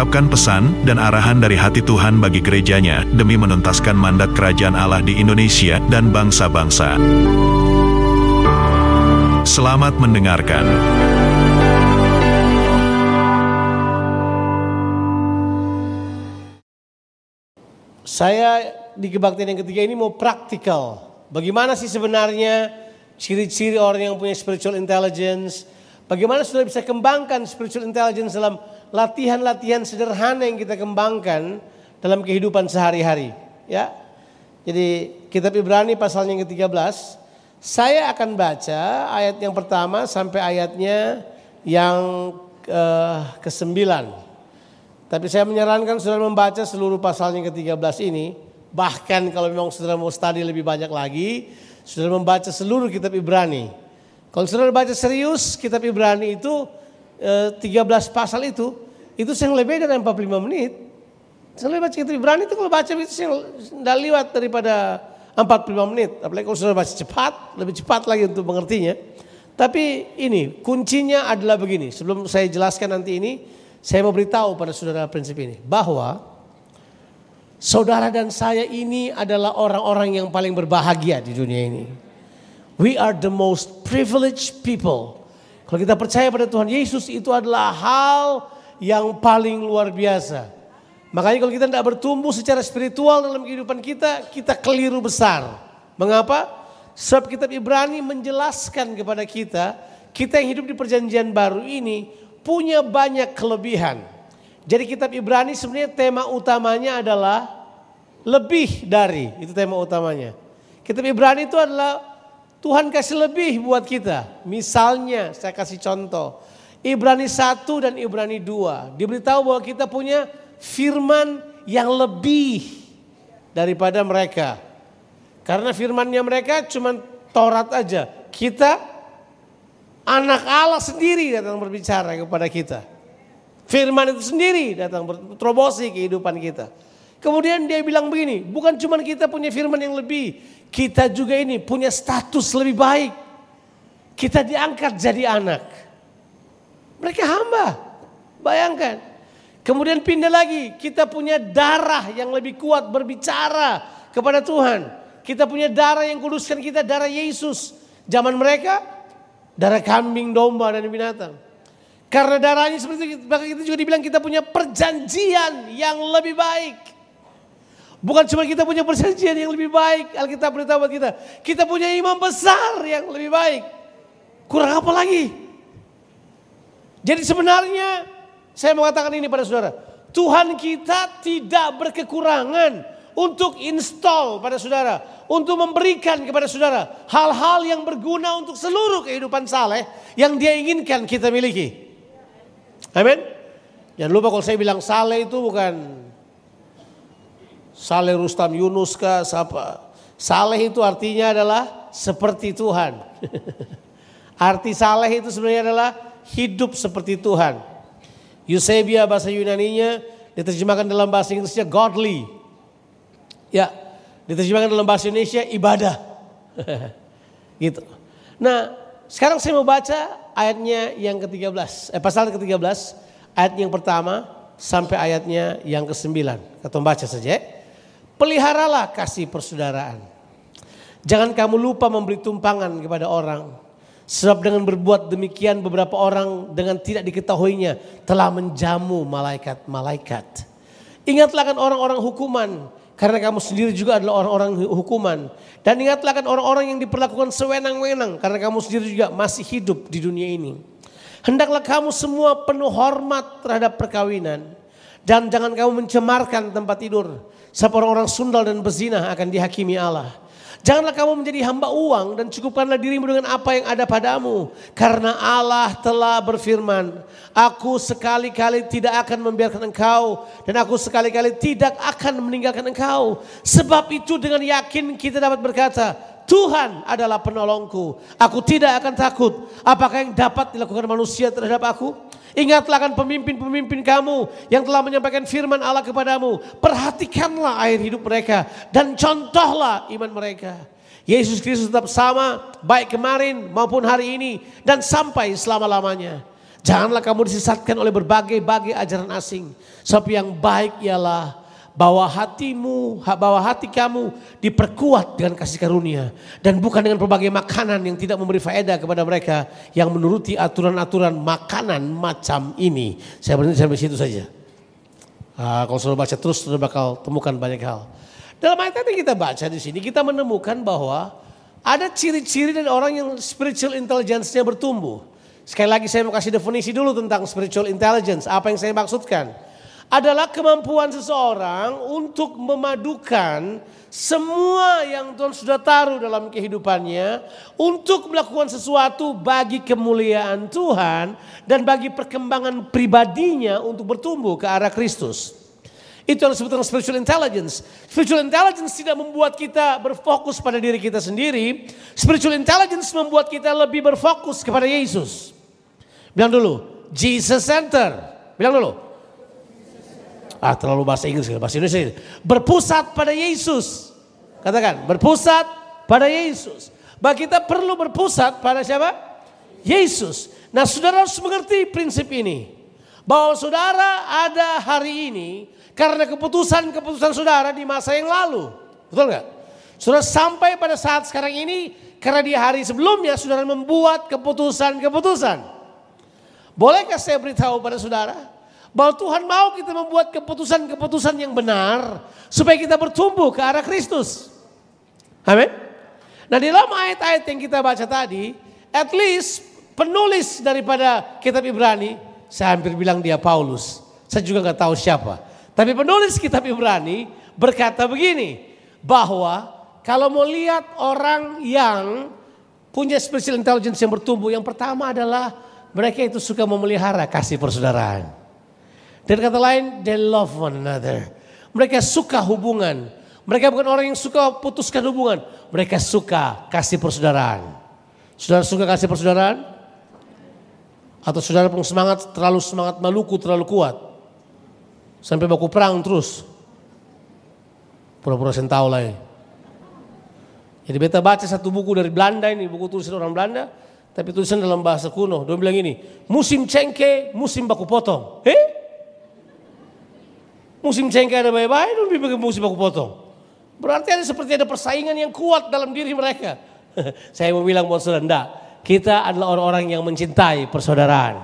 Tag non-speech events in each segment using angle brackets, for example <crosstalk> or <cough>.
mengungkapkan pesan dan arahan dari hati Tuhan bagi gerejanya demi menuntaskan mandat kerajaan Allah di Indonesia dan bangsa-bangsa. Selamat mendengarkan. Saya di kebaktian yang ketiga ini mau praktikal. Bagaimana sih sebenarnya ciri-ciri orang yang punya spiritual intelligence? Bagaimana sudah bisa kembangkan spiritual intelligence dalam latihan-latihan sederhana yang kita kembangkan dalam kehidupan sehari-hari, ya. Jadi kitab Ibrani pasalnya yang ke-13, saya akan baca ayat yang pertama sampai ayatnya yang uh, ke-9. Tapi saya menyarankan saudara membaca seluruh pasalnya yang ke-13 ini, bahkan kalau memang saudara mau study lebih banyak lagi, saudara membaca seluruh kitab Ibrani. Kalau saudara baca serius kitab Ibrani itu 13 eh, pasal itu, itu saya lebih dari 45 menit. Saya baca kitab Ibrani itu kalau baca itu saya tidak lewat daripada 45 menit. Apalagi kalau sudah baca cepat, lebih cepat lagi untuk mengertinya. Tapi ini kuncinya adalah begini. Sebelum saya jelaskan nanti ini, saya mau beritahu pada saudara prinsip ini. Bahwa saudara dan saya ini adalah orang-orang yang paling berbahagia di dunia ini. We are the most privileged people kalau kita percaya pada Tuhan Yesus itu adalah hal yang paling luar biasa. Makanya kalau kita tidak bertumbuh secara spiritual dalam kehidupan kita, kita keliru besar. Mengapa? Sebab kitab Ibrani menjelaskan kepada kita, kita yang hidup di perjanjian baru ini punya banyak kelebihan. Jadi kitab Ibrani sebenarnya tema utamanya adalah lebih dari, itu tema utamanya. Kitab Ibrani itu adalah Tuhan kasih lebih buat kita. Misalnya saya kasih contoh. Ibrani 1 dan Ibrani 2. Diberitahu bahwa kita punya firman yang lebih daripada mereka. Karena firmannya mereka cuma Taurat aja. Kita anak Allah sendiri datang berbicara kepada kita. Firman itu sendiri datang berterobosi kehidupan kita. Kemudian dia bilang begini, bukan cuma kita punya firman yang lebih, kita juga ini punya status lebih baik. Kita diangkat jadi anak. Mereka hamba. Bayangkan. Kemudian pindah lagi, kita punya darah yang lebih kuat berbicara kepada Tuhan. Kita punya darah yang kuduskan kita, darah Yesus. Zaman mereka, darah kambing, domba, dan binatang. Karena darahnya seperti itu, maka kita juga dibilang kita punya perjanjian yang lebih baik. Bukan cuma kita punya perjanjian yang lebih baik, Alkitab beritahu kita. Kita punya imam besar yang lebih baik. Kurang apa lagi? Jadi sebenarnya saya mengatakan ini pada saudara. Tuhan kita tidak berkekurangan untuk install pada saudara. Untuk memberikan kepada saudara hal-hal yang berguna untuk seluruh kehidupan saleh yang dia inginkan kita miliki. Amin. Jangan lupa kalau saya bilang saleh itu bukan Saleh Rustam Yunus kah siapa? Saleh itu artinya adalah seperti Tuhan. <laughs> Arti saleh itu sebenarnya adalah hidup seperti Tuhan. Eusebia bahasa Yunaninya diterjemahkan dalam bahasa Inggrisnya godly. Ya, diterjemahkan dalam bahasa Indonesia ibadah. <laughs> gitu. Nah, sekarang saya mau baca ayatnya yang ke-13. Eh, pasal ke-13, ayat yang pertama sampai ayatnya yang ke-9. Kita baca saja. Peliharalah kasih persaudaraan. Jangan kamu lupa memberi tumpangan kepada orang. Sebab dengan berbuat demikian beberapa orang dengan tidak diketahuinya telah menjamu malaikat-malaikat. Ingatlah kan orang-orang hukuman. Karena kamu sendiri juga adalah orang-orang hukuman. Dan ingatlah kan orang-orang yang diperlakukan sewenang-wenang. Karena kamu sendiri juga masih hidup di dunia ini. Hendaklah kamu semua penuh hormat terhadap perkawinan. Dan jangan kamu mencemarkan tempat tidur Sebab orang-orang sundal dan berzina akan dihakimi Allah. Janganlah kamu menjadi hamba uang dan cukupkanlah dirimu dengan apa yang ada padamu. Karena Allah telah berfirman, Aku sekali-kali tidak akan membiarkan engkau dan aku sekali-kali tidak akan meninggalkan engkau. Sebab itu dengan yakin kita dapat berkata, Tuhan adalah penolongku. Aku tidak akan takut. Apakah yang dapat dilakukan manusia terhadap aku? Ingatlah kan pemimpin-pemimpin kamu yang telah menyampaikan firman Allah kepadamu. Perhatikanlah air hidup mereka dan contohlah iman mereka. Yesus Kristus tetap sama baik kemarin maupun hari ini dan sampai selama-lamanya. Janganlah kamu disesatkan oleh berbagai-bagai ajaran asing. Sebab yang baik ialah bahwa hatimu, bahwa hati kamu diperkuat dengan kasih karunia dan bukan dengan berbagai makanan yang tidak memberi faedah kepada mereka yang menuruti aturan-aturan makanan macam ini. Saya berhenti sampai situ saja. Nah, kalau sudah baca terus sudah bakal temukan banyak hal. Dalam ayat yang kita baca di sini kita menemukan bahwa ada ciri-ciri dari orang yang spiritual intelligence-nya bertumbuh. Sekali lagi saya mau kasih definisi dulu tentang spiritual intelligence. Apa yang saya maksudkan? Adalah kemampuan seseorang untuk memadukan semua yang Tuhan sudah taruh dalam kehidupannya untuk melakukan sesuatu bagi kemuliaan Tuhan dan bagi perkembangan pribadinya untuk bertumbuh ke arah Kristus. Itu yang disebut dengan spiritual intelligence. Spiritual intelligence tidak membuat kita berfokus pada diri kita sendiri. Spiritual intelligence membuat kita lebih berfokus kepada Yesus. Bilang dulu, Jesus Center. Bilang dulu, Ah terlalu bahasa Inggris, bahasa Indonesia. Berpusat pada Yesus. Katakan, berpusat pada Yesus. Bahwa kita perlu berpusat pada siapa? Yesus. Nah saudara harus mengerti prinsip ini. Bahwa saudara ada hari ini karena keputusan-keputusan saudara di masa yang lalu. Betul nggak? Saudara sampai pada saat sekarang ini karena di hari sebelumnya saudara membuat keputusan-keputusan. Bolehkah saya beritahu pada saudara? Bahwa Tuhan mau kita membuat keputusan-keputusan yang benar supaya kita bertumbuh ke arah Kristus. Amin. Nah di dalam ayat-ayat yang kita baca tadi, at least penulis daripada kitab Ibrani, saya hampir bilang dia Paulus. Saya juga nggak tahu siapa. Tapi penulis kitab Ibrani berkata begini, bahwa kalau mau lihat orang yang punya spiritual intelligence yang bertumbuh, yang pertama adalah mereka itu suka memelihara kasih persaudaraan. Dan kata lain, they love one another. Mereka suka hubungan. Mereka bukan orang yang suka putuskan hubungan. Mereka suka kasih persaudaraan. Saudara suka kasih persaudaraan? Atau saudara pun semangat, terlalu semangat Maluku, terlalu kuat. Sampai baku perang terus. Pura-pura sentau lah ya. Jadi beta baca satu buku dari Belanda ini, buku tulisan orang Belanda. Tapi tulisan dalam bahasa kuno. Dia bilang ini, musim cengke, musim baku potong. Eh? Musim cengkeh ada baik-baik, musim aku potong. Berarti ada seperti ada persaingan yang kuat dalam diri mereka. <laughs> Saya mau bilang buat saudara. Kita adalah orang-orang yang mencintai persaudaraan.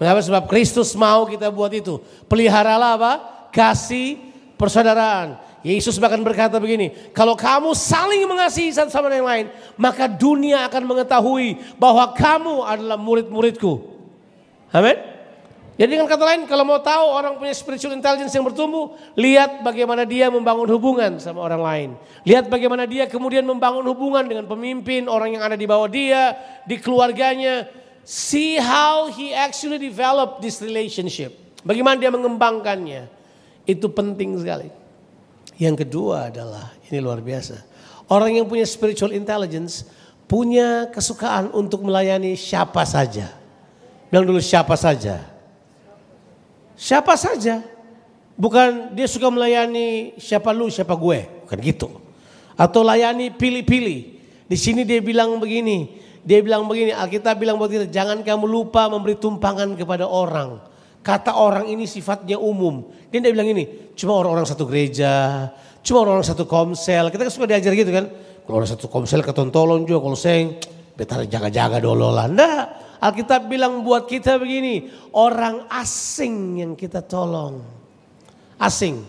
Mengapa? Sebab Kristus mau kita buat itu. Peliharalah apa? Kasih persaudaraan. Yesus bahkan berkata begini, kalau kamu saling mengasihi satu sama yang lain, maka dunia akan mengetahui bahwa kamu adalah murid-muridku. Amin. Jadi dengan kata lain kalau mau tahu orang punya spiritual intelligence yang bertumbuh, lihat bagaimana dia membangun hubungan sama orang lain. Lihat bagaimana dia kemudian membangun hubungan dengan pemimpin, orang yang ada di bawah dia, di keluarganya. See how he actually develop this relationship. Bagaimana dia mengembangkannya. Itu penting sekali. Yang kedua adalah, ini luar biasa. Orang yang punya spiritual intelligence punya kesukaan untuk melayani siapa saja. Bilang dulu siapa saja Siapa saja. Bukan dia suka melayani siapa lu, siapa gue. Bukan gitu. Atau layani pilih-pilih. Di sini dia bilang begini. Dia bilang begini, Alkitab bilang begini, jangan kamu lupa memberi tumpangan kepada orang. Kata orang ini sifatnya umum. Dia tidak bilang ini, cuma orang-orang satu gereja, cuma orang-orang satu komsel. Kita kan suka diajar gitu kan. Kalau orang satu komsel ketontolon juga, kalau saya betar jaga-jaga dulu lah. Enggak, Alkitab bilang buat kita begini, orang asing yang kita tolong. Asing.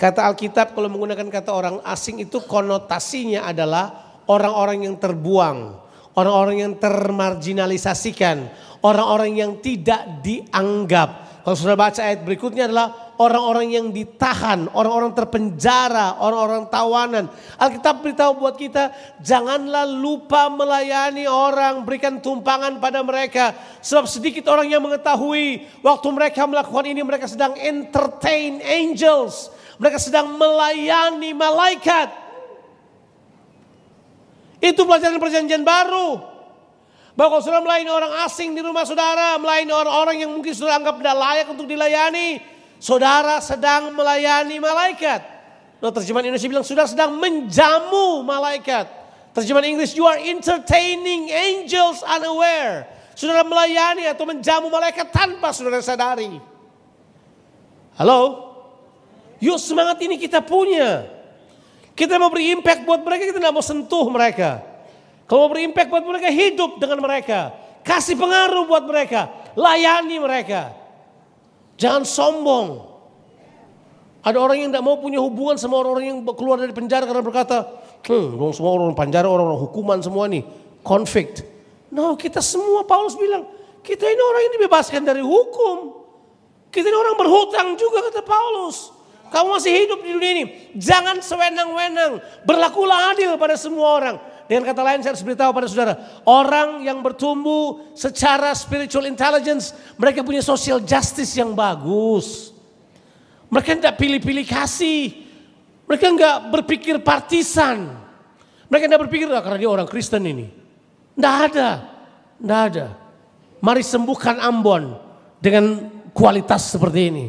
Kata Alkitab kalau menggunakan kata orang asing itu konotasinya adalah orang-orang yang terbuang, orang-orang yang termarginalisasikan, orang-orang yang tidak dianggap. Kalau sudah baca ayat berikutnya adalah orang-orang yang ditahan, orang-orang terpenjara, orang-orang tawanan. Alkitab beritahu buat kita, janganlah lupa melayani orang, berikan tumpangan pada mereka. Sebab sedikit orang yang mengetahui, waktu mereka melakukan ini mereka sedang entertain angels. Mereka sedang melayani malaikat. Itu pelajaran perjanjian baru. Bahwa kalau saudara melayani orang asing di rumah saudara, melayani orang-orang yang mungkin saudara anggap tidak layak untuk dilayani, saudara sedang melayani malaikat. Nah, terjemahan Indonesia bilang saudara sedang menjamu malaikat. Terjemahan Inggris, you are entertaining angels unaware. Saudara melayani atau menjamu malaikat tanpa saudara sadari. Halo? Yuk semangat ini kita punya. Kita mau beri impact buat mereka, kita tidak mau sentuh mereka. Kalau mau berimpact buat mereka, hidup dengan mereka. Kasih pengaruh buat mereka. Layani mereka. Jangan sombong. Ada orang yang tidak mau punya hubungan sama orang-orang yang keluar dari penjara karena berkata, hmm, dong semua orang penjara, orang-orang hukuman semua nih. Konflik. No, kita semua Paulus bilang, kita ini orang yang dibebaskan dari hukum. Kita ini orang berhutang juga kata Paulus. Kamu masih hidup di dunia ini. Jangan sewenang-wenang. Berlakulah adil pada semua orang. Dengan kata lain saya harus beritahu pada saudara, orang yang bertumbuh secara spiritual intelligence, mereka punya social justice yang bagus. Mereka tidak pilih-pilih kasih. Mereka enggak berpikir partisan. Mereka tidak berpikir, ah, karena dia orang Kristen ini. Tidak ada. Tidak ada. Mari sembuhkan Ambon dengan kualitas seperti ini.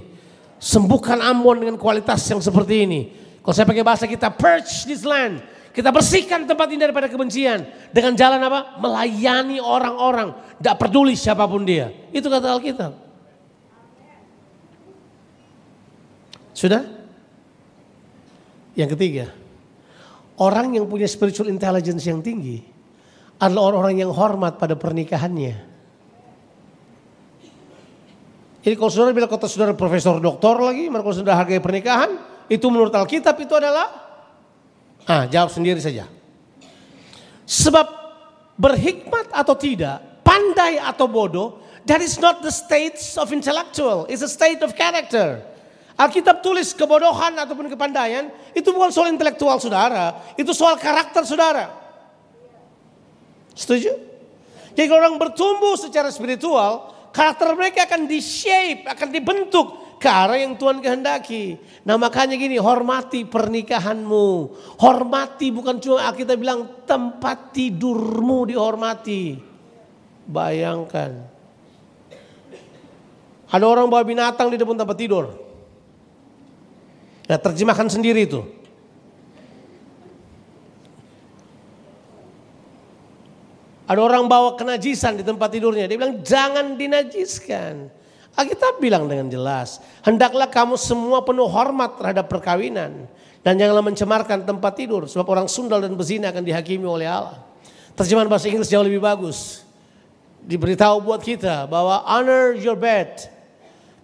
Sembuhkan Ambon dengan kualitas yang seperti ini. Kalau saya pakai bahasa kita, purge this land. Kita bersihkan tempat ini daripada kebencian. Dengan jalan apa? Melayani orang-orang. Tidak peduli siapa pun dia. Itu kata Alkitab. Sudah? Yang ketiga. Orang yang punya spiritual intelligence yang tinggi. Adalah orang-orang yang hormat pada pernikahannya. Jadi kalau saudara bilang kata saudara profesor doktor lagi, kalau saudara hargai pernikahan, itu menurut Alkitab itu adalah Ah, jawab sendiri saja. Sebab berhikmat atau tidak, pandai atau bodoh, that is not the state of intellectual, it's a state of character. Alkitab tulis kebodohan ataupun kepandaian itu bukan soal intelektual saudara, itu soal karakter saudara. Setuju? Jadi kalau orang bertumbuh secara spiritual, karakter mereka akan di-shape, akan dibentuk ke arah yang Tuhan kehendaki. Nah makanya gini, hormati pernikahanmu. Hormati bukan cuma kita bilang tempat tidurmu dihormati. Bayangkan. Ada orang bawa binatang di depan tempat tidur. Ya terjemahkan sendiri itu. Ada orang bawa kenajisan di tempat tidurnya. Dia bilang jangan dinajiskan. Alkitab bilang dengan jelas, hendaklah kamu semua penuh hormat terhadap perkawinan dan janganlah mencemarkan tempat tidur sebab orang sundal dan bezina akan dihakimi oleh Allah. Terjemahan bahasa Inggris jauh lebih bagus. Diberitahu buat kita bahwa honor your bed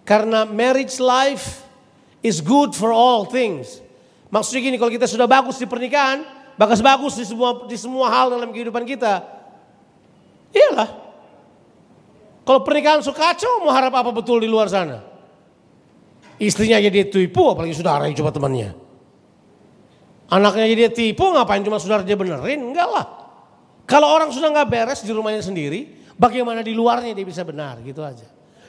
karena marriage life is good for all things. Maksudnya gini, kalau kita sudah bagus di pernikahan, bagus-bagus di semua di semua hal dalam kehidupan kita, iyalah kalau pernikahan suka kacau, mau harap apa betul di luar sana? Istrinya jadi tipu, apalagi saudara yang coba temannya. Anaknya jadi tipu, ngapain cuma saudara dia benerin? Enggak lah. Kalau orang sudah nggak beres di rumahnya sendiri, bagaimana di luarnya dia bisa benar gitu aja.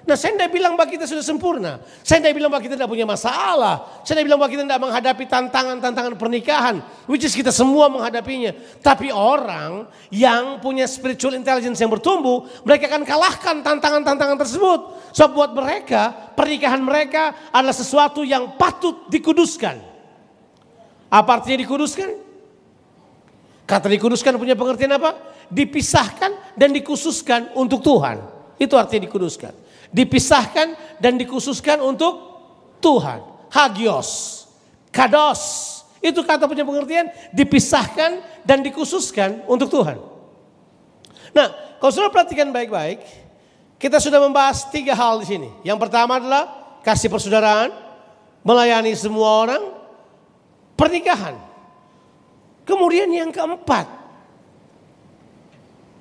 Nah saya tidak bilang bahwa kita sudah sempurna. Saya tidak bilang bahwa kita tidak punya masalah. Saya tidak bilang bahwa kita tidak menghadapi tantangan-tantangan pernikahan. Which is kita semua menghadapinya. Tapi orang yang punya spiritual intelligence yang bertumbuh. Mereka akan kalahkan tantangan-tantangan tersebut. So buat mereka pernikahan mereka adalah sesuatu yang patut dikuduskan. Apa artinya dikuduskan? Kata dikuduskan punya pengertian apa? Dipisahkan dan dikhususkan untuk Tuhan. Itu artinya dikuduskan dipisahkan dan dikhususkan untuk Tuhan. Hagios, kados. Itu kata punya pengertian dipisahkan dan dikhususkan untuk Tuhan. Nah, kalau sudah perhatikan baik-baik, kita sudah membahas tiga hal di sini. Yang pertama adalah kasih persaudaraan, melayani semua orang, pernikahan. Kemudian yang keempat,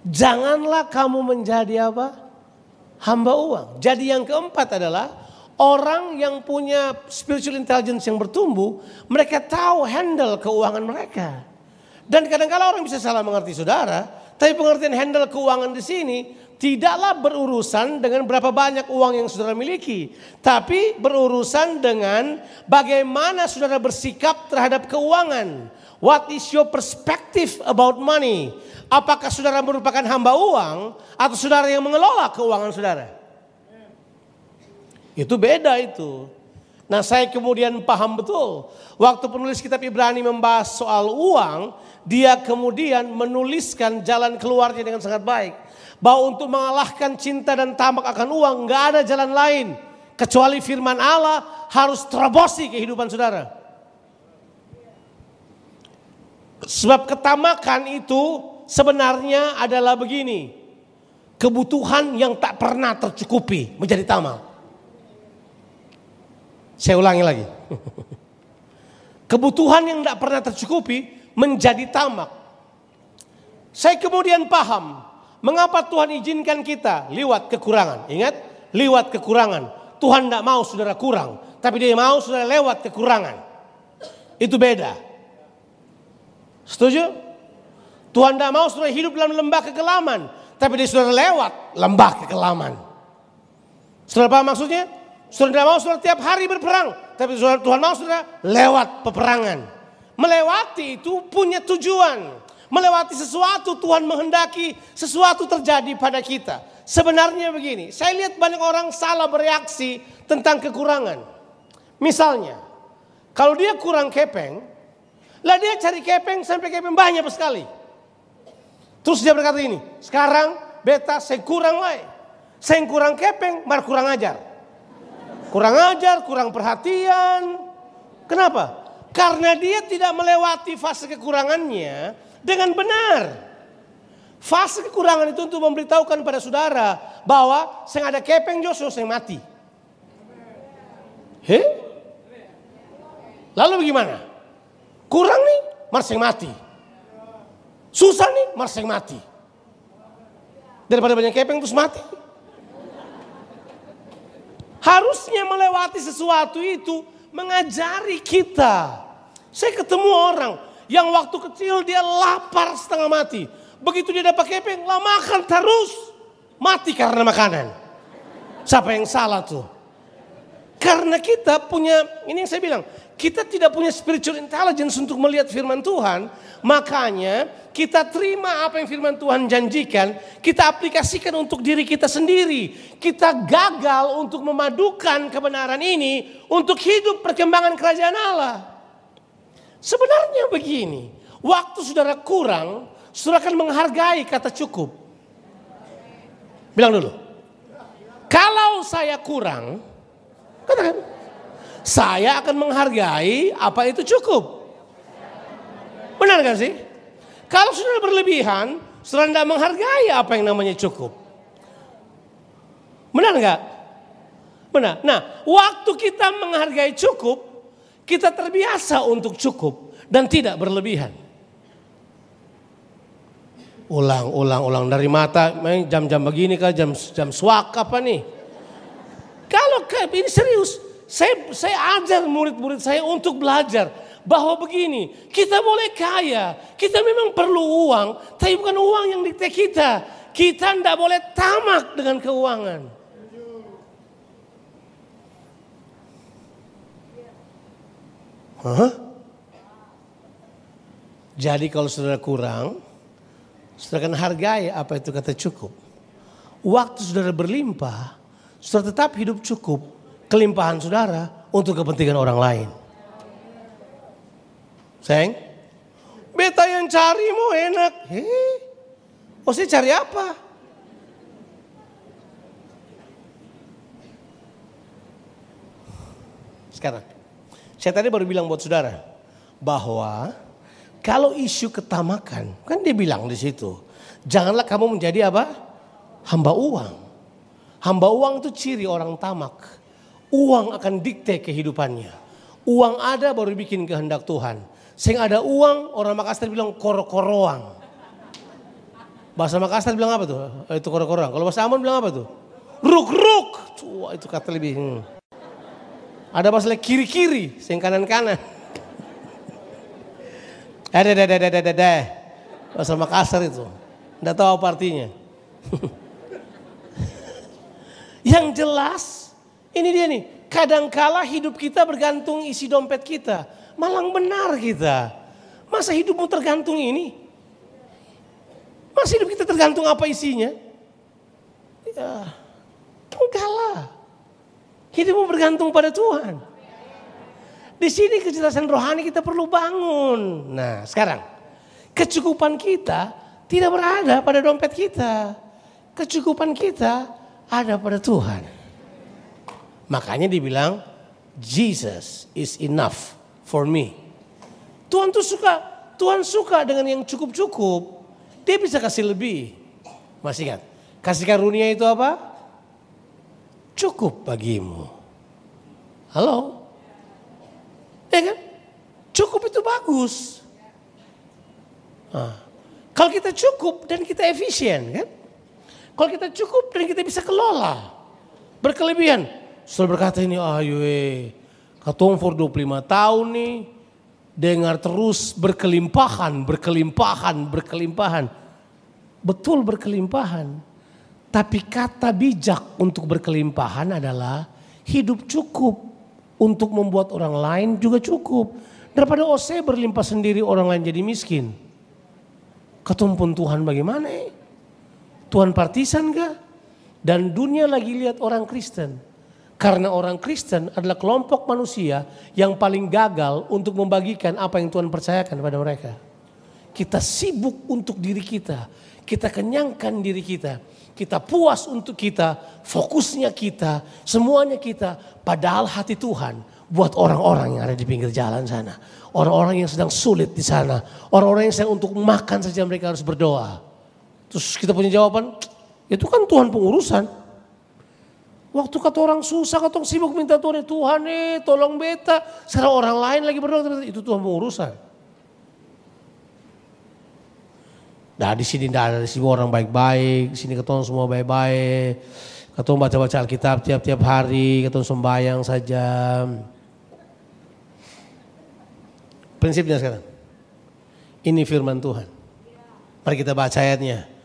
janganlah kamu menjadi apa? Hamba uang. Jadi yang keempat adalah Orang yang punya spiritual intelligence yang bertumbuh, mereka tahu handle keuangan mereka. Dan kadang-kala orang bisa salah mengerti saudara, tapi pengertian handle keuangan di sini tidaklah berurusan dengan berapa banyak uang yang saudara miliki, tapi berurusan dengan bagaimana saudara bersikap terhadap keuangan. What is your perspective about money? Apakah saudara merupakan hamba uang atau saudara yang mengelola keuangan saudara? Itu beda itu. Nah saya kemudian paham betul. Waktu penulis kitab Ibrani membahas soal uang, dia kemudian menuliskan jalan keluarnya dengan sangat baik. Bahwa untuk mengalahkan cinta dan tamak akan uang nggak ada jalan lain. Kecuali firman Allah harus terobosi kehidupan saudara. Sebab ketamakan itu sebenarnya adalah begini. Kebutuhan yang tak pernah tercukupi menjadi tamak. Saya ulangi lagi. <laughs> Kebutuhan yang tidak pernah tercukupi menjadi tamak. Saya kemudian paham mengapa Tuhan izinkan kita lewat kekurangan. Ingat, lewat kekurangan. Tuhan tidak mau saudara kurang, tapi dia mau saudara lewat kekurangan. Itu beda. Setuju? Tuhan tidak mau saudara hidup dalam lembah kekelaman, tapi dia saudara lewat lembah kekelaman. Saudara paham maksudnya? Saudara tidak mau saudara tiap hari berperang. Tapi saudara, Tuhan mau saudara lewat peperangan. Melewati itu punya tujuan. Melewati sesuatu Tuhan menghendaki sesuatu terjadi pada kita. Sebenarnya begini, saya lihat banyak orang salah bereaksi tentang kekurangan. Misalnya, kalau dia kurang kepeng, lah dia cari kepeng sampai kepeng banyak sekali. Terus dia berkata ini, sekarang beta saya kurang lah. Saya kurang kepeng, mar kurang ajar. Kurang ajar, kurang perhatian. Kenapa? Karena dia tidak melewati fase kekurangannya dengan benar. Fase kekurangan itu untuk memberitahukan pada saudara bahwa saya ada kepeng Joshua saya mati. He? Lalu bagaimana? Kurang nih, marseng mati. Susah nih, marseng mati. Daripada banyak kepeng terus mati. Harusnya melewati sesuatu itu mengajari kita. Saya ketemu orang yang waktu kecil dia lapar setengah mati. Begitu dia dapat kepeng, lah makan terus. Mati karena makanan. Siapa yang salah tuh? Karena kita punya, ini yang saya bilang, kita tidak punya spiritual intelligence untuk melihat firman Tuhan. Makanya kita terima apa yang firman Tuhan janjikan, kita aplikasikan untuk diri kita sendiri. Kita gagal untuk memadukan kebenaran ini untuk hidup perkembangan kerajaan Allah. Sebenarnya begini, waktu saudara kurang, saudara akan menghargai kata cukup. Bilang dulu. Kalau saya kurang, katakan, saya akan menghargai apa itu cukup. Benar gak sih? Kalau sudah berlebihan, sudah tidak menghargai apa yang namanya cukup. Benar nggak? Benar. Nah, waktu kita menghargai cukup, kita terbiasa untuk cukup dan tidak berlebihan. Ulang, ulang, ulang dari mata, jam-jam begini kah, jam jam swak apa nih? Kalau ini serius, saya saya ajar murid-murid saya untuk belajar bahwa begini, kita boleh kaya, kita memang perlu uang, tapi bukan uang yang dikte kita. Kita tidak boleh tamak dengan keuangan. Hah? Jadi kalau saudara kurang, saudara akan hargai apa itu kata cukup. Waktu saudara berlimpah, saudara tetap hidup cukup kelimpahan saudara untuk kepentingan orang lain. Sayang, beta yang cari mau enak. Hei, oh saya cari apa? Sekarang, saya tadi baru bilang buat saudara bahwa kalau isu ketamakan, kan dia bilang di situ, janganlah kamu menjadi apa? Hamba uang. Hamba uang itu ciri orang tamak. Uang akan dikte kehidupannya. Uang ada baru bikin kehendak Tuhan. Sing ada uang, orang Makassar bilang koro-koroang. Bahasa Makassar bilang apa tuh? Eh, itu koro-koroang. Kalau bahasa Ambon bilang apa tuh? Ruk-ruk. Itu kata lebih. Hmm. Ada masalah kiri-kiri, sing kanan-kanan. Ada, ada, ada, ada, ada, ada. Bahasa Makassar itu. Tidak tahu apa artinya. <laughs> Yang jelas, ini dia nih. Kadangkala hidup kita bergantung isi dompet kita. Malang benar kita. Masa hidupmu tergantung ini? Masa hidup kita tergantung apa isinya? Ya, enggak lah. Hidupmu bergantung pada Tuhan. Di sini kejelasan rohani kita perlu bangun. Nah sekarang, kecukupan kita tidak berada pada dompet kita. Kecukupan kita ada pada Tuhan. Makanya dibilang, Jesus is enough for me. Tuhan tuh suka, Tuhan suka dengan yang cukup-cukup. Dia bisa kasih lebih. Masih ingat? Kasih karunia itu apa? Cukup bagimu. Halo? Ya kan? Cukup itu bagus. Nah, kalau kita cukup dan kita efisien kan? Kalau kita cukup dan kita bisa kelola. Berkelebihan. Setelah berkata ini, ayo eh, katong for 25 tahun nih, dengar terus berkelimpahan, berkelimpahan, berkelimpahan. Betul berkelimpahan. Tapi kata bijak untuk berkelimpahan adalah hidup cukup untuk membuat orang lain juga cukup. Daripada OC berlimpah sendiri orang lain jadi miskin. Ketumpun Tuhan bagaimana? Tuhan partisan gak? Dan dunia lagi lihat orang Kristen. Karena orang Kristen adalah kelompok manusia yang paling gagal untuk membagikan apa yang Tuhan percayakan kepada mereka. Kita sibuk untuk diri kita. Kita kenyangkan diri kita kita puas untuk kita, fokusnya kita, semuanya kita. Padahal hati Tuhan buat orang-orang yang ada di pinggir jalan sana. Orang-orang yang sedang sulit di sana. Orang-orang yang sedang untuk makan saja mereka harus berdoa. Terus kita punya jawaban, itu kan Tuhan pengurusan. Waktu kata orang susah, kata orang sibuk minta Tuhan, Tuhan nih tolong beta. Sekarang orang lain lagi berdoa, itu Tuhan pengurusan. Nah di sini tidak ada di sini orang baik-baik, di sini ketemu semua baik-baik. Ketemu baca-baca Alkitab tiap-tiap hari, ketemu sembahyang saja. Prinsipnya sekarang. Ini firman Tuhan. Mari kita baca ayatnya.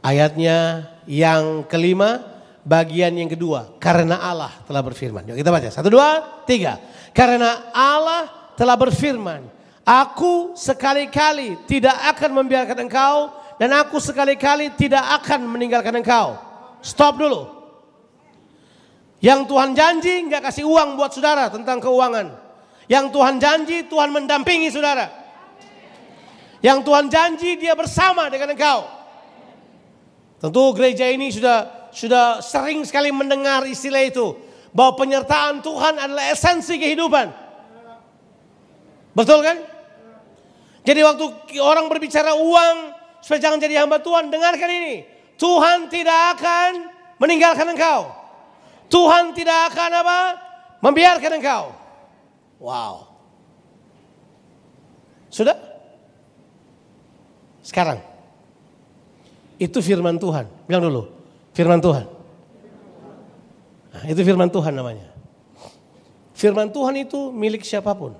Ayatnya yang kelima, bagian yang kedua. Karena Allah telah berfirman. Yuk kita baca. Satu, dua, tiga. Karena Allah telah berfirman Aku sekali-kali tidak akan membiarkan engkau dan aku sekali-kali tidak akan meninggalkan engkau. Stop dulu. Yang Tuhan janji nggak kasih uang buat saudara tentang keuangan. Yang Tuhan janji Tuhan mendampingi saudara. Yang Tuhan janji dia bersama dengan engkau. Tentu gereja ini sudah sudah sering sekali mendengar istilah itu bahwa penyertaan Tuhan adalah esensi kehidupan. Betul kan? Jadi waktu orang berbicara uang, supaya jangan jadi hamba Tuhan, dengarkan ini. Tuhan tidak akan meninggalkan engkau. Tuhan tidak akan apa? Membiarkan engkau. Wow. Sudah? Sekarang. Itu firman Tuhan. Bilang dulu. Firman Tuhan. Nah, itu firman Tuhan namanya. Firman Tuhan itu milik siapa pun.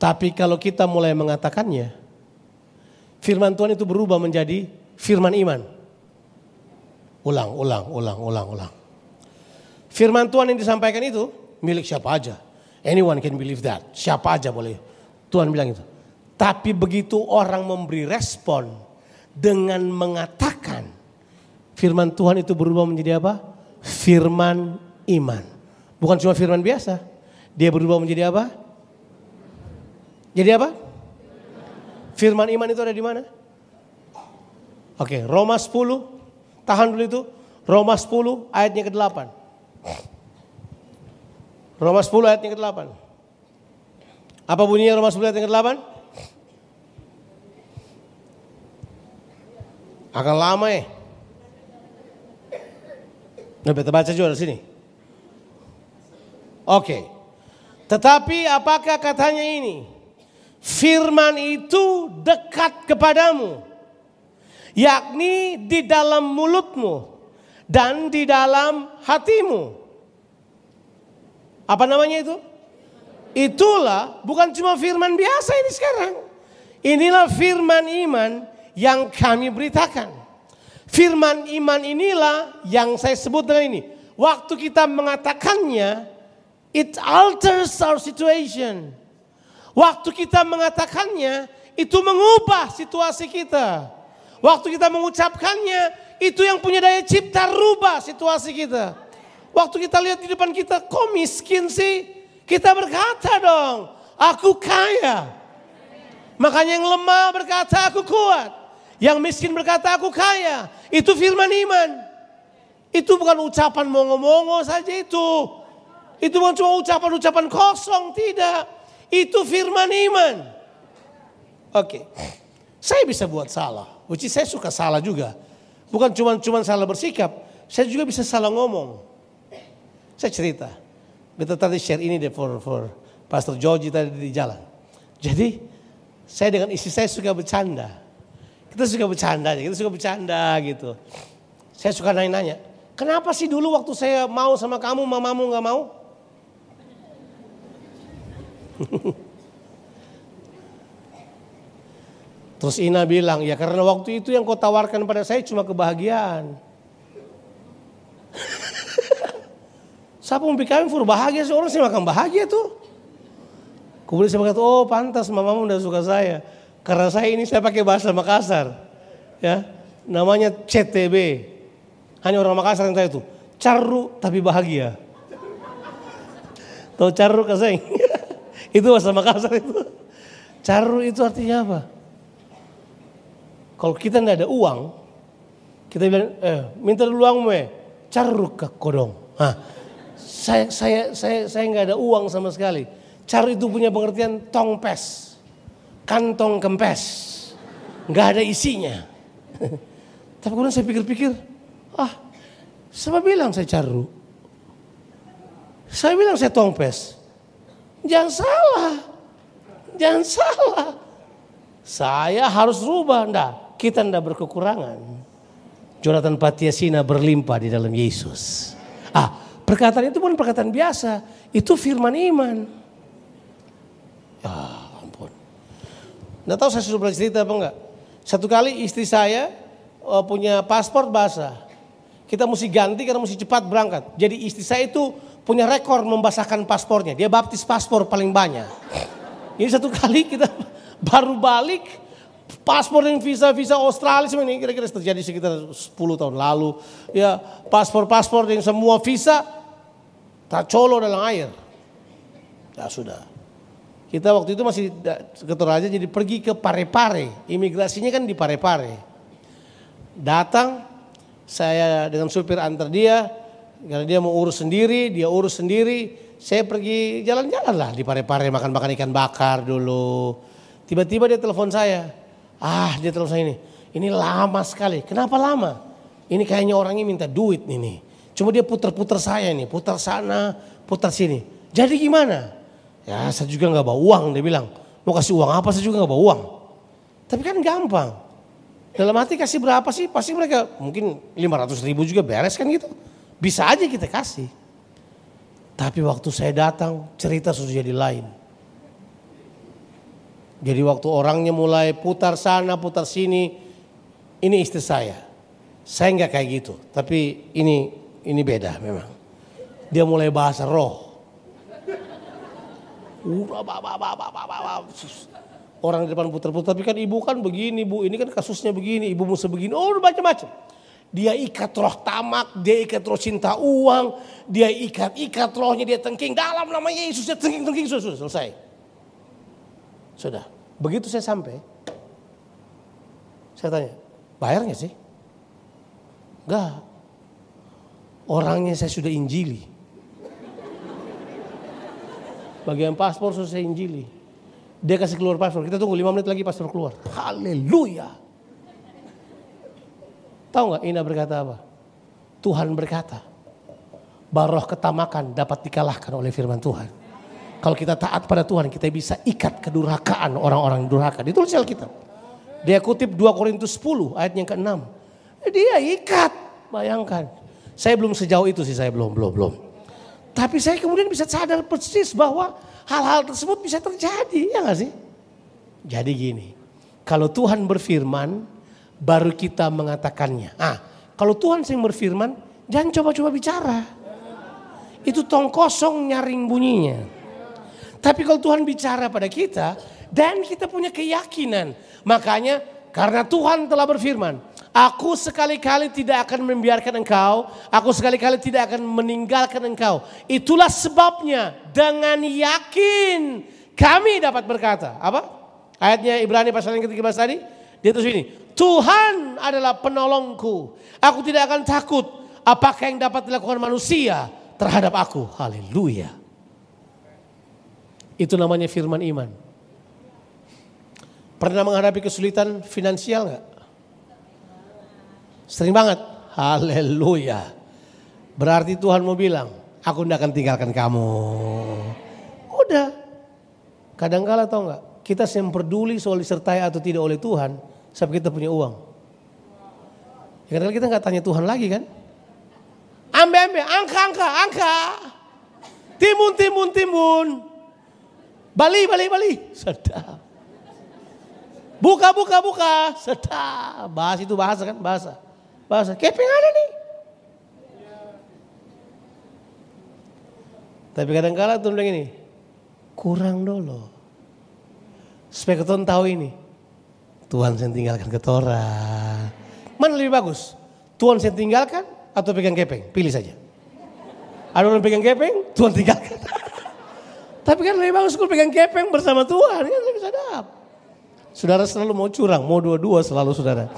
Tapi kalau kita mulai mengatakannya, firman Tuhan itu berubah menjadi firman iman. Ulang, ulang, ulang, ulang, ulang. Firman Tuhan yang disampaikan itu milik siapa aja. Anyone can believe that. Siapa aja boleh. Tuhan bilang itu. Tapi begitu orang memberi respon dengan mengatakan firman Tuhan itu berubah menjadi apa? Firman iman. Bukan cuma firman biasa. Dia berubah menjadi apa? Jadi apa? Firman iman itu ada di mana? Oke, Roma 10. Tahan dulu itu. Roma 10 ayatnya ke-8. Roma 10 ayatnya ke-8. Apa bunyinya Roma 10 ayatnya ke-8? Akan lama ya. Nah, kita baca juga sini. Oke. Tetapi apakah katanya ini? firman itu dekat kepadamu, yakni di dalam mulutmu dan di dalam hatimu. Apa namanya itu? Itulah bukan cuma firman biasa ini sekarang. Inilah firman iman yang kami beritakan. Firman iman inilah yang saya sebut dengan ini. Waktu kita mengatakannya, it alters our situation. Waktu kita mengatakannya, itu mengubah situasi kita. Waktu kita mengucapkannya, itu yang punya daya cipta rubah situasi kita. Waktu kita lihat di depan kita, kok miskin sih? Kita berkata dong, aku kaya. Makanya yang lemah berkata aku kuat. Yang miskin berkata aku kaya. Itu firman iman. Itu bukan ucapan mongo-mongo saja itu. Itu bukan cuma ucapan-ucapan kosong, tidak. Itu firman iman. Oke. Saya bisa buat salah. Is saya suka salah juga. Bukan cuma cuma salah bersikap, saya juga bisa salah ngomong. Saya cerita. Kita tadi share ini deh for for Pastor Georgie tadi di jalan. Jadi saya dengan istri saya suka bercanda. Kita suka bercanda, kita suka bercanda gitu. Saya suka nanya-nanya, kenapa sih dulu waktu saya mau sama kamu, mamamu nggak mau? <laughs> Terus Ina bilang, ya karena waktu itu yang kau tawarkan pada saya cuma kebahagiaan. <laughs> Siapa mau kawin fur bahagia sih orang sih makan bahagia tuh. Kemudian saya berkata, oh pantas mamamu udah suka saya. Karena saya ini saya pakai bahasa Makassar. Ya, namanya CTB. Hanya orang Makassar yang tahu itu. Caru tapi bahagia. Tahu caru kasih? <laughs> itu bahasa Makassar itu. Caru itu artinya apa? Kalau kita tidak ada uang, kita bilang, eh, minta dulu uang me, caru ke kodong. Nah, saya saya saya saya nggak ada uang sama sekali. Caru itu punya pengertian tongpes kantong kempes. Nggak ada isinya. <laughs> Tapi kemudian saya pikir-pikir, ah, siapa bilang saya caru? Saya bilang saya tongpes. Jangan salah. Jangan salah. Saya harus rubah. Nggak, kita ndak berkekurangan. Jonathan Patiasina berlimpah di dalam Yesus. Ah, perkataan itu bukan perkataan biasa. Itu firman iman. Ah, Nggak tahu saya sudah pernah cerita apa enggak. Satu kali istri saya uh, punya paspor basah. Kita mesti ganti karena mesti cepat berangkat. Jadi istri saya itu punya rekor membasahkan paspornya. Dia baptis paspor paling banyak. Ini satu kali kita <laughs> baru balik paspor yang visa-visa Australia semua ini kira-kira terjadi sekitar 10 tahun lalu. Ya paspor-paspor yang semua visa tak colo dalam air. Ya sudah. Kita waktu itu masih ke Toraja jadi pergi ke Parepare. Imigrasinya kan di Parepare. Datang saya dengan supir antar dia karena dia mau urus sendiri, dia urus sendiri. Saya pergi jalan-jalan lah di Parepare makan-makan ikan bakar dulu. Tiba-tiba dia telepon saya. Ah, dia telepon saya ini. Ini lama sekali. Kenapa lama? Ini kayaknya orangnya minta duit nih. Cuma dia putar-putar saya nih, putar sana, putar sini. Jadi gimana? Ya saya juga nggak bawa uang dia bilang. Mau kasih uang apa saya juga nggak bawa uang. Tapi kan gampang. Dalam hati kasih berapa sih? Pasti mereka mungkin 500 ribu juga beres kan gitu. Bisa aja kita kasih. Tapi waktu saya datang cerita sudah jadi lain. Jadi waktu orangnya mulai putar sana putar sini. Ini istri saya. Saya nggak kayak gitu. Tapi ini ini beda memang. Dia mulai bahasa roh. Orang di depan putar-putar, tapi kan ibu kan begini bu, ini kan kasusnya begini, ibu musuh begini, oh macam-macam. Dia ikat roh tamak, dia ikat roh cinta uang, dia ikat-ikat rohnya dia tengking dalam nama Yesus, dia tengking-tengking sudah selesai. Sudah, begitu saya sampai, saya tanya, bayarnya sih? Enggak, orangnya saya sudah injili. Bagian paspor sudah saya injili. Dia kasih keluar paspor. Kita tunggu lima menit lagi paspor keluar. Haleluya. Tahu nggak Ina berkata apa? Tuhan berkata, baroh ketamakan dapat dikalahkan oleh firman Tuhan. Kalau kita taat pada Tuhan, kita bisa ikat kedurhakaan orang-orang durhaka. Ditulis Alkitab. Dia kutip 2 Korintus 10 ayat yang ke-6. Dia ikat, bayangkan. Saya belum sejauh itu sih, saya belum, belum, belum. Tapi saya kemudian bisa sadar persis bahwa hal-hal tersebut bisa terjadi, ya nggak sih? Jadi gini, kalau Tuhan berfirman, baru kita mengatakannya. Ah, kalau Tuhan sering berfirman, jangan coba-coba bicara. Itu tong kosong nyaring bunyinya. Tapi kalau Tuhan bicara pada kita, dan kita punya keyakinan. Makanya karena Tuhan telah berfirman, Aku sekali-kali tidak akan membiarkan engkau, aku sekali-kali tidak akan meninggalkan engkau. Itulah sebabnya dengan yakin kami dapat berkata. Apa? Ayatnya Ibrani pasal yang ke-13 tadi. Dia tulis ini, Tuhan adalah penolongku. Aku tidak akan takut apakah yang dapat dilakukan manusia terhadap aku. Haleluya. Itu namanya firman iman. Pernah menghadapi kesulitan finansial nggak? Sering banget. Haleluya. Berarti Tuhan mau bilang, aku tidak akan tinggalkan kamu. Udah. Kadang-kala tau nggak? Kita yang peduli soal disertai atau tidak oleh Tuhan, sebab kita punya uang. Ya kadang kita nggak tanya Tuhan lagi kan? Ambe ambe, angka angka angka. Timun timun timun. Bali bali bali. Sedap. Buka, buka, buka. Sedap. Bahas itu bahasa kan? Bahasa. Bahasa. Keping ada nih. Tapi kadang-kala tuh bilang ini. Kurang dulu. Supaya keton tahu ini. Tuhan saya tinggalkan ketora. Mana lebih bagus? Tuhan saya tinggalkan atau pegang kepeng? Pilih saja. Ada orang pegang kepeng, Tuhan tinggalkan. <laughs> Tapi kan lebih bagus kalau pegang kepeng bersama Tuhan. Kan lebih sadap. Saudara selalu mau curang, mau dua-dua selalu saudara.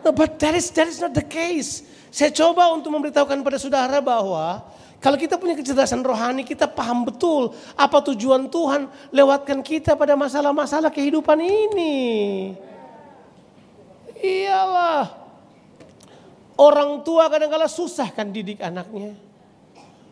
No, but that is, that is not the case. Saya coba untuk memberitahukan pada saudara bahwa kalau kita punya kecerdasan rohani, kita paham betul apa tujuan Tuhan lewatkan kita pada masalah-masalah kehidupan ini. Iyalah. Orang tua kadang-kala susah kan didik anaknya.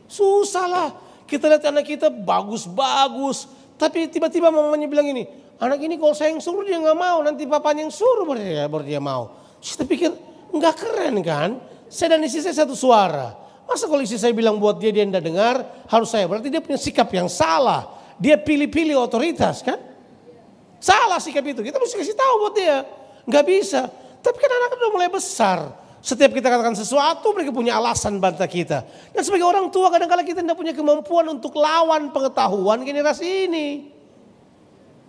Susah lah. Kita lihat anak kita bagus-bagus. Tapi tiba-tiba mamanya bilang ini, Anak ini kalau saya yang suruh dia nggak mau, nanti papanya yang suruh baru baru dia mau. Saya pikir nggak keren kan? Saya dan istri saya satu suara. Masa kalau istri saya bilang buat dia dia tidak dengar, harus saya. Berarti dia punya sikap yang salah. Dia pilih-pilih otoritas kan? Salah sikap itu. Kita mesti kasih tahu buat dia. Nggak bisa. Tapi kan anak udah mulai besar. Setiap kita katakan sesuatu mereka punya alasan bantah kita. Dan sebagai orang tua kadang-kadang kita tidak punya kemampuan untuk lawan pengetahuan generasi ini.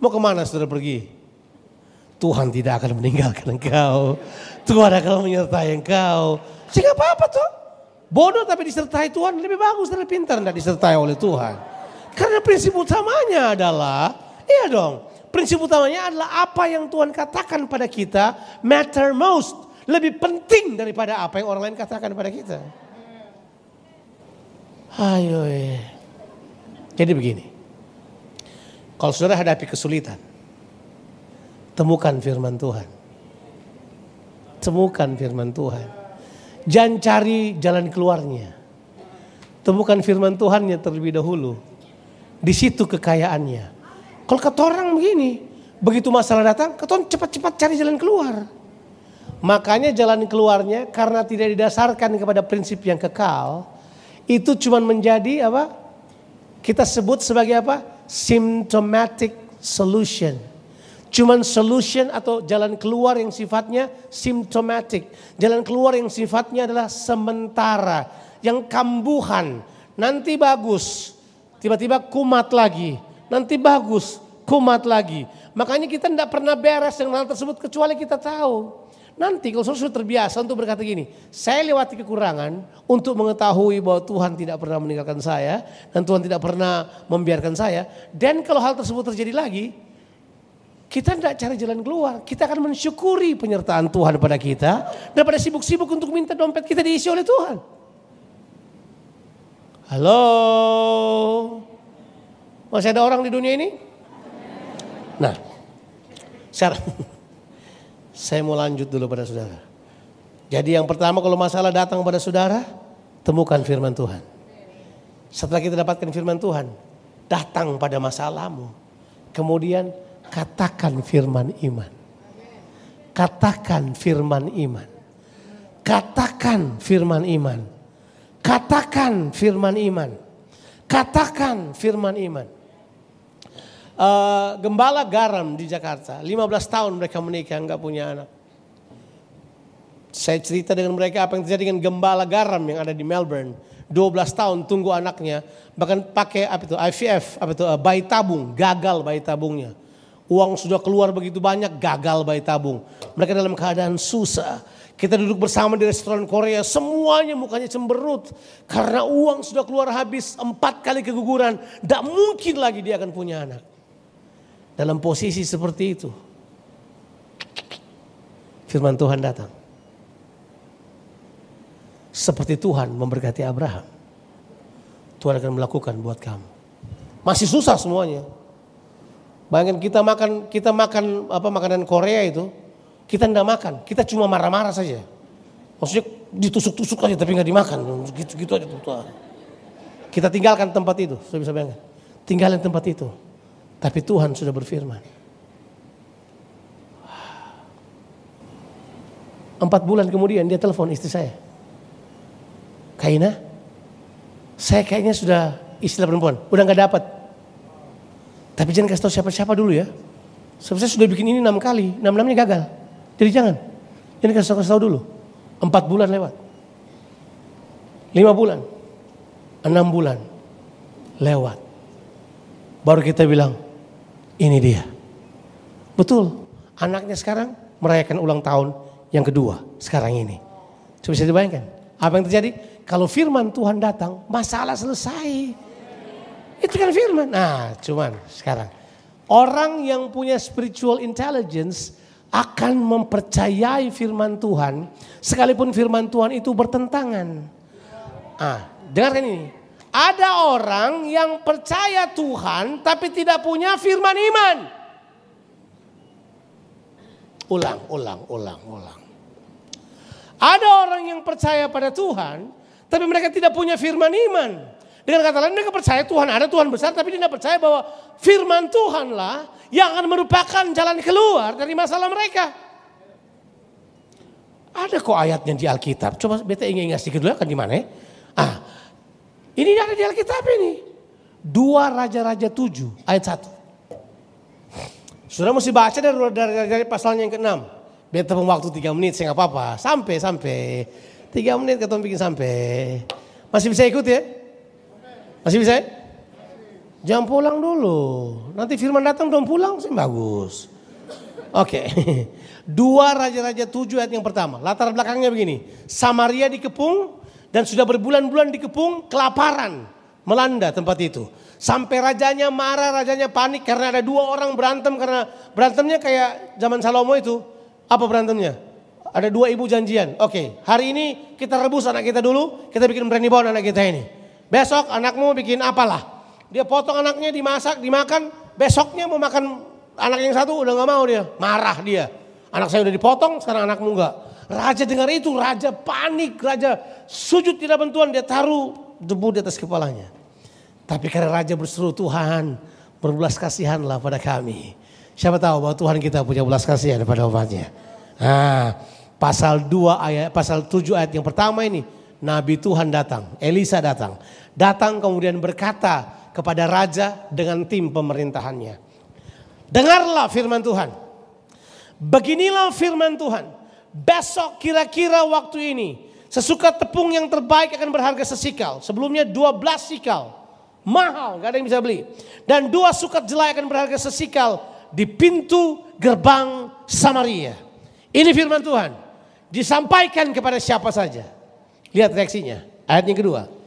Mau ke mana saudara pergi? Tuhan tidak akan meninggalkan engkau. Tuhan akan menyertai engkau. Sehingga apa-apa tuh. Bodoh tapi disertai Tuhan lebih bagus dari pintar tidak disertai oleh Tuhan. Karena prinsip utamanya adalah, iya dong. Prinsip utamanya adalah apa yang Tuhan katakan pada kita matter most. Lebih penting daripada apa yang orang lain katakan pada kita. Ayo. Jadi begini. Kalau saudara hadapi kesulitan, temukan firman Tuhan. Temukan firman Tuhan. Jangan cari jalan keluarnya. Temukan firman Tuhannya terlebih dahulu. Di situ kekayaannya. Kalau kata orang begini, begitu masalah datang, kata cepat-cepat cari jalan keluar. Makanya jalan keluarnya karena tidak didasarkan kepada prinsip yang kekal, itu cuma menjadi apa? Kita sebut sebagai apa? symptomatic solution. Cuman solution atau jalan keluar yang sifatnya symptomatic. Jalan keluar yang sifatnya adalah sementara. Yang kambuhan. Nanti bagus. Tiba-tiba kumat lagi. Nanti bagus. Kumat lagi. Makanya kita tidak pernah beres dengan hal tersebut kecuali kita tahu. Nanti kalau sudah terbiasa untuk berkata gini, saya lewati kekurangan untuk mengetahui bahwa Tuhan tidak pernah meninggalkan saya dan Tuhan tidak pernah membiarkan saya. Dan kalau hal tersebut terjadi lagi, kita tidak cari jalan keluar. Kita akan mensyukuri penyertaan Tuhan pada kita daripada sibuk-sibuk untuk minta dompet kita diisi oleh Tuhan. Halo, masih ada orang di dunia ini? Nah, sekarang <laughs> saya mau lanjut dulu pada saudara. Jadi yang pertama kalau masalah datang pada saudara, temukan firman Tuhan. Setelah kita dapatkan firman Tuhan, datang pada masalahmu. Kemudian katakan firman iman. Katakan firman iman. Katakan firman iman. Katakan firman iman. Katakan firman iman. Uh, gembala garam di Jakarta, 15 tahun mereka menikah nggak punya anak. Saya cerita dengan mereka apa yang terjadi dengan gembala garam yang ada di Melbourne. 12 tahun tunggu anaknya, bahkan pakai apa itu IVF, apa itu uh, bayi tabung, gagal bayi tabungnya. Uang sudah keluar begitu banyak, gagal bayi tabung. Mereka dalam keadaan susah. Kita duduk bersama di restoran Korea, semuanya mukanya cemberut. Karena uang sudah keluar habis, empat kali keguguran. Tidak mungkin lagi dia akan punya anak. Dalam posisi seperti itu. Firman Tuhan datang. Seperti Tuhan memberkati Abraham. Tuhan akan melakukan buat kamu. Masih susah semuanya. Bayangkan kita makan kita makan apa makanan Korea itu, kita tidak makan, kita cuma marah-marah saja. Maksudnya ditusuk-tusuk aja tapi nggak dimakan, gitu-gitu aja tuh. Kita tinggalkan tempat itu, sudah bisa bayangkan. Tinggalkan tempat itu. Tapi Tuhan sudah berfirman. Empat bulan kemudian dia telepon istri saya. Kaina, saya kayaknya sudah istilah perempuan, udah nggak dapat. Tapi jangan kasih tahu siapa-siapa dulu ya. Sebab saya sudah bikin ini enam kali, enam-enamnya gagal. Jadi jangan. Jangan kasih tahu, kasih tahu dulu. Empat bulan lewat. Lima bulan. Enam bulan. Lewat. Baru kita bilang, ini dia. Betul. Anaknya sekarang merayakan ulang tahun yang kedua sekarang ini. Coba bisa dibayangkan. Apa yang terjadi? Kalau firman Tuhan datang, masalah selesai. Itu kan firman. Nah, cuman sekarang orang yang punya spiritual intelligence akan mempercayai firman Tuhan sekalipun firman Tuhan itu bertentangan. Ah, dengarkan ini. Ada orang yang percaya Tuhan tapi tidak punya firman iman. Ulang, ulang, ulang, ulang. Ada orang yang percaya pada Tuhan tapi mereka tidak punya firman iman. Dengan kata lain mereka percaya Tuhan ada Tuhan besar tapi tidak percaya bahwa firman Tuhanlah yang akan merupakan jalan keluar dari masalah mereka. Ada kok ayatnya di Alkitab. Coba beta ingin ingat sedikit dulu kan di mana ya? Ah, ini ada di Alkitab ini. Dua Raja-Raja tujuh ayat satu. Sudah mesti baca dari, dari, dari pasalnya yang ke-6. Beta pun waktu tiga menit, saya nggak apa-apa. Sampai, sampai. Tiga menit ketemu bikin sampai. Masih bisa ikut ya? Masih bisa? Jangan pulang dulu. Nanti firman datang dong pulang sih bagus. Oke. Okay. <laughs> Dua Raja-Raja tujuh ayat yang pertama. Latar belakangnya begini. Samaria dikepung dan sudah berbulan-bulan dikepung kelaparan. Melanda tempat itu. Sampai rajanya marah, rajanya panik karena ada dua orang berantem. Karena berantemnya kayak zaman Salomo itu. Apa berantemnya? Ada dua ibu janjian. Oke, okay. hari ini kita rebus anak kita dulu. Kita bikin berani bawa anak kita ini. Besok anakmu bikin apalah. Dia potong anaknya dimasak, dimakan. Besoknya mau makan anak yang satu udah gak mau dia. Marah dia. Anak saya udah dipotong, sekarang anakmu enggak. Raja dengar itu, raja panik, raja sujud tidak bantuan, dia taruh debu di atas kepalanya. Tapi karena raja berseru Tuhan, berbelas kasihanlah pada kami. Siapa tahu bahwa Tuhan kita punya belas kasihan pada umatnya. Nah, pasal 2 ayat pasal 7 ayat yang pertama ini nabi Tuhan datang, Elisa datang. Datang kemudian berkata kepada raja dengan tim pemerintahannya. Dengarlah firman Tuhan. Beginilah firman Tuhan. Besok kira-kira waktu ini sesuka tepung yang terbaik akan berharga sesikal. Sebelumnya 12 sikal. Mahal, gak ada yang bisa beli. Dan dua sukat jelai akan berharga sesikal di pintu gerbang Samaria. Ini firman Tuhan. Disampaikan kepada siapa saja. Lihat reaksinya. Ayat yang kedua.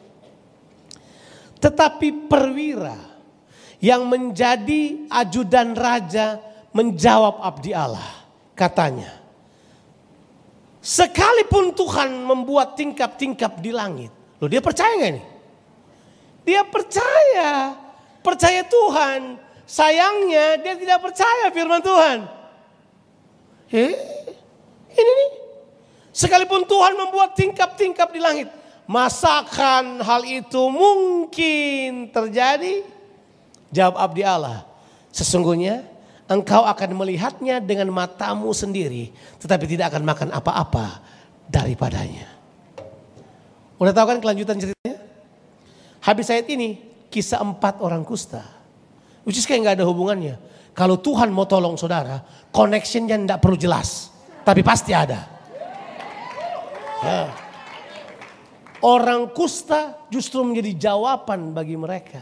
Tetapi perwira yang menjadi ajudan raja menjawab abdi Allah. Katanya. Sekalipun Tuhan membuat tingkap-tingkap di langit. Loh dia percaya gak ini? Dia percaya. Percaya Tuhan. Sayangnya dia tidak percaya firman Tuhan. Eh, ini nih. Sekalipun Tuhan membuat tingkap-tingkap di langit. Masakan hal itu mungkin terjadi? Jawab abdi Allah. Sesungguhnya engkau akan melihatnya dengan matamu sendiri. Tetapi tidak akan makan apa-apa daripadanya. Udah tahu kan kelanjutan ceritanya? Habis ayat ini kisah empat orang kusta. Which is kayak nggak ada hubungannya. Kalau Tuhan mau tolong saudara, connectionnya tidak perlu jelas. Tapi pasti ada. Ya. Orang kusta justru menjadi jawaban bagi mereka.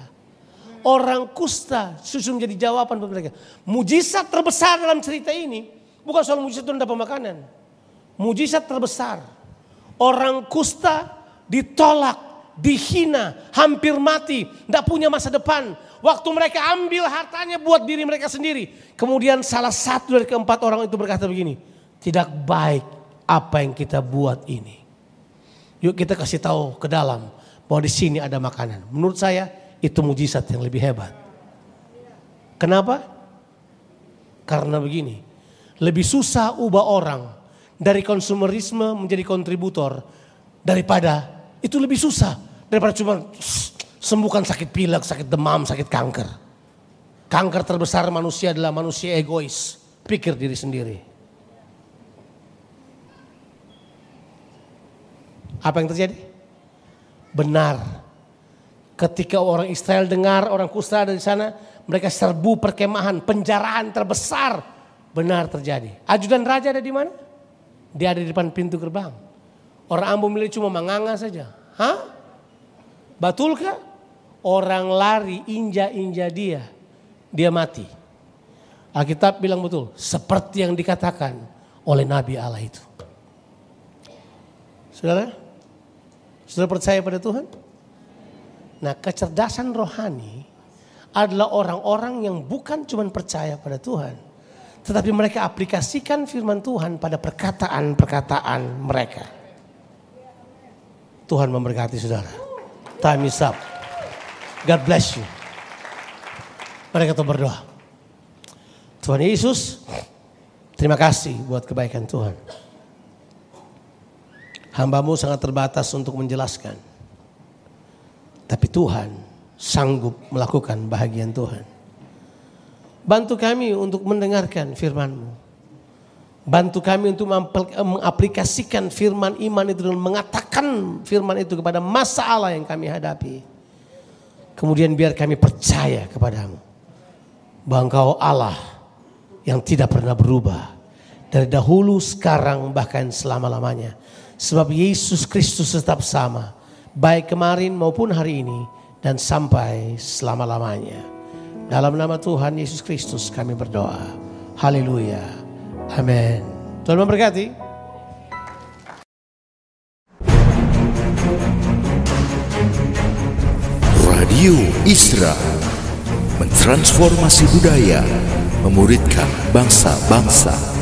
Orang kusta justru menjadi jawaban bagi mereka. Mujizat terbesar dalam cerita ini bukan soal mujizat itu dapat makanan. Mujizat terbesar. Orang kusta ditolak, dihina, hampir mati, tidak punya masa depan. Waktu mereka ambil hartanya buat diri mereka sendiri. Kemudian salah satu dari keempat orang itu berkata begini, tidak baik apa yang kita buat ini. Yuk kita kasih tahu ke dalam bahwa di sini ada makanan. Menurut saya itu mujizat yang lebih hebat. Kenapa? Karena begini, lebih susah ubah orang dari konsumerisme menjadi kontributor daripada itu lebih susah daripada cuma sembuhkan sakit pilek, sakit demam, sakit kanker. Kanker terbesar manusia adalah manusia egois, pikir diri sendiri. Apa yang terjadi? Benar. Ketika orang Israel dengar orang kusta ada di sana, mereka serbu perkemahan, penjarahan terbesar. Benar terjadi. Ajudan raja ada di mana? Dia ada di depan pintu gerbang. Orang Ambo milih cuma menganga saja. Hah? Betulkah? Orang lari inja-inja dia. Dia mati. Alkitab bilang betul. Seperti yang dikatakan oleh Nabi Allah itu. Saudara? Saudara percaya pada Tuhan? Nah kecerdasan rohani adalah orang-orang yang bukan cuma percaya pada Tuhan. Tetapi mereka aplikasikan firman Tuhan pada perkataan-perkataan mereka. Tuhan memberkati saudara. Time is up. God bless you. Mereka kita berdoa. Tuhan Yesus, terima kasih buat kebaikan Tuhan. Hambamu sangat terbatas untuk menjelaskan. Tapi Tuhan sanggup melakukan bahagian Tuhan. Bantu kami untuk mendengarkan firman-Mu. Bantu kami untuk mengaplikasikan firman iman itu dan mengatakan firman itu kepada masalah yang kami hadapi. Kemudian biar kami percaya kepadamu. Bahwa engkau Allah yang tidak pernah berubah. Dari dahulu, sekarang, bahkan selama-lamanya. Sebab Yesus Kristus tetap sama. Baik kemarin maupun hari ini. Dan sampai selama-lamanya. Dalam nama Tuhan Yesus Kristus kami berdoa. Haleluya. Amin. Tuhan memberkati. Radio Isra mentransformasi budaya, memuridkan bangsa-bangsa.